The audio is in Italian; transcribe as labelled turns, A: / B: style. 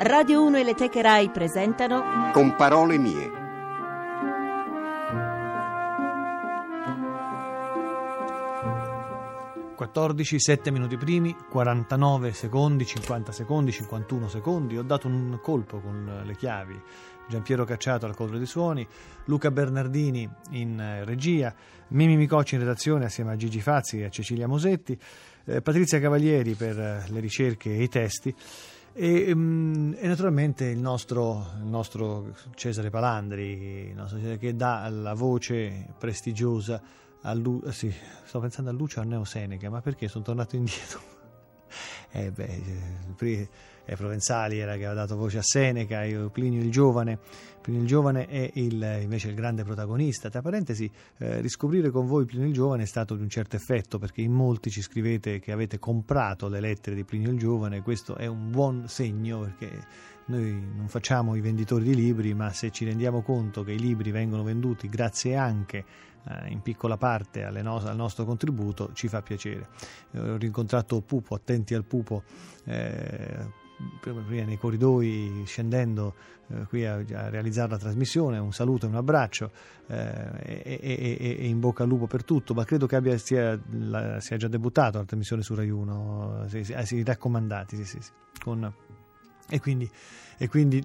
A: Radio 1 e le Teche Rai presentano
B: Con parole mie.
C: Quattordici, 7 minuti primi, 49 secondi, 50 secondi, 51 secondi. Ho dato un colpo con le chiavi. Giampiero Cacciato al controllo dei suoni, Luca Bernardini in eh, regia, Mimi Micocci in redazione assieme a Gigi Fazzi e a Cecilia Mosetti, eh, Patrizia Cavalieri per eh, le ricerche e i testi. E, um, e, naturalmente il nostro, il nostro, Cesare Palandri, nostro Cesare, che dà la voce prestigiosa a Lu- sì, sto pensando a Lucio Arneo Seneca, ma perché sono tornato indietro? eh beh, eh, Provenzali era che aveva dato voce a Seneca, io, Plinio il Giovane. Plinio il Giovane è il, invece il grande protagonista. Tra parentesi, eh, riscoprire con voi Plinio il Giovane è stato di un certo effetto perché in molti ci scrivete che avete comprato le lettere di Plinio il Giovane. Questo è un buon segno perché noi non facciamo i venditori di libri, ma se ci rendiamo conto che i libri vengono venduti grazie anche eh, in piccola parte no- al nostro contributo, ci fa piacere. Eh, ho rincontrato Pupo, attenti al Pupo. Eh, prima nei corridoi scendendo eh, qui a, a, realizzare la trasmissione. Un saluto e un abbraccio eh, e, e, e, in bocca al lupo per tutto. Ma credo che abbia, sia, la, sia già debuttato la trasmissione su Rai 1 si, si, si raccomandati sì, sì, sì, con, e quindi, e quindi